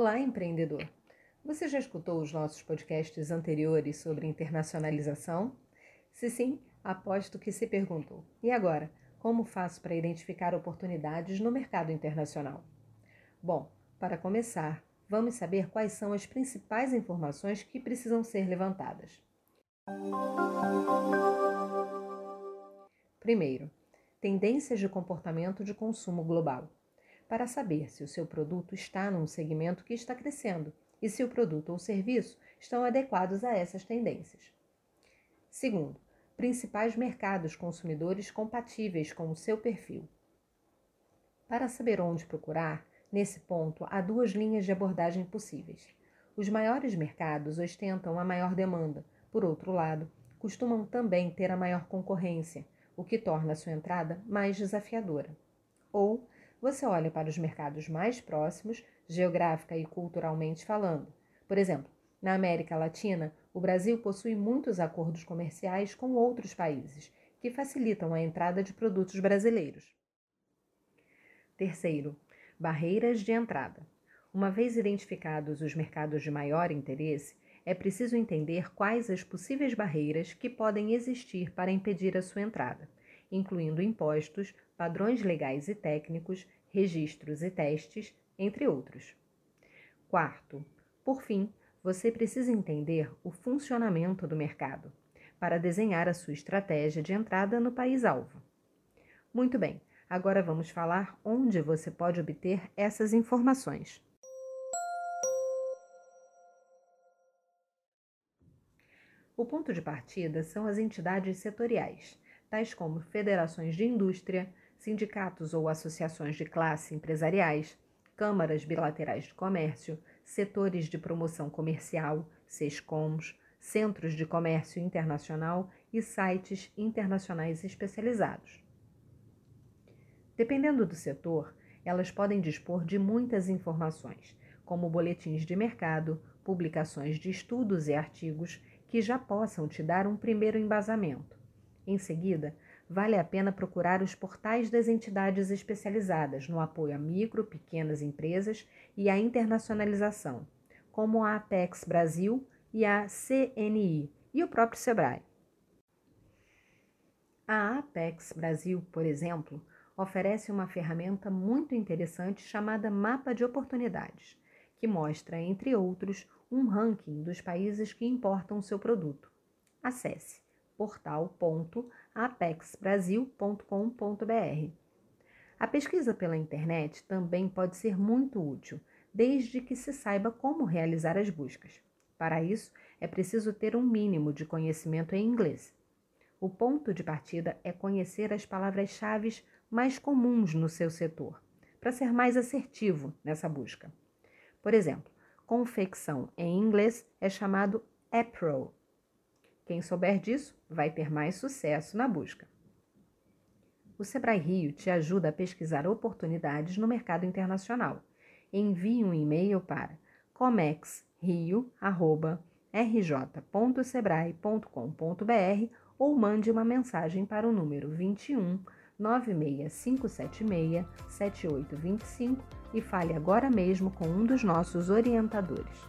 Olá, empreendedor! Você já escutou os nossos podcasts anteriores sobre internacionalização? Se sim, aposto que se perguntou: e agora? Como faço para identificar oportunidades no mercado internacional? Bom, para começar, vamos saber quais são as principais informações que precisam ser levantadas. Primeiro, tendências de comportamento de consumo global para saber se o seu produto está num segmento que está crescendo e se o produto ou serviço estão adequados a essas tendências. Segundo, principais mercados consumidores compatíveis com o seu perfil. Para saber onde procurar, nesse ponto há duas linhas de abordagem possíveis. Os maiores mercados ostentam a maior demanda, por outro lado, costumam também ter a maior concorrência, o que torna a sua entrada mais desafiadora. Ou você olha para os mercados mais próximos, geográfica e culturalmente falando. Por exemplo, na América Latina, o Brasil possui muitos acordos comerciais com outros países, que facilitam a entrada de produtos brasileiros. Terceiro, barreiras de entrada. Uma vez identificados os mercados de maior interesse, é preciso entender quais as possíveis barreiras que podem existir para impedir a sua entrada, incluindo impostos, padrões legais e técnicos, registros e testes, entre outros. Quarto, por fim, você precisa entender o funcionamento do mercado para desenhar a sua estratégia de entrada no país-alvo. Muito bem, agora vamos falar onde você pode obter essas informações. O ponto de partida são as entidades setoriais, tais como federações de indústria, sindicatos ou associações de classe empresariais, câmaras bilaterais de comércio, setores de promoção comercial, SESCOMs, centros de comércio internacional e sites internacionais especializados. Dependendo do setor, elas podem dispor de muitas informações, como boletins de mercado, publicações de estudos e artigos que já possam te dar um primeiro embasamento. Em seguida, vale a pena procurar os portais das entidades especializadas no apoio a micro, pequenas empresas e à internacionalização, como a Apex Brasil e a CNI e o próprio Sebrae. A Apex Brasil, por exemplo, oferece uma ferramenta muito interessante chamada Mapa de Oportunidades, que mostra, entre outros, um ranking dos países que importam seu produto. Acesse portal.apexbrasil.com.br. A pesquisa pela internet também pode ser muito útil, desde que se saiba como realizar as buscas. Para isso, é preciso ter um mínimo de conhecimento em inglês. O ponto de partida é conhecer as palavras-chave mais comuns no seu setor, para ser mais assertivo nessa busca. Por exemplo, confecção em inglês é chamado apparel quem souber disso vai ter mais sucesso na busca. O Sebrae Rio te ajuda a pesquisar oportunidades no mercado internacional. Envie um e-mail para comexrio@rj.sebrae.com.br ou mande uma mensagem para o número 21 96576 7825 e fale agora mesmo com um dos nossos orientadores.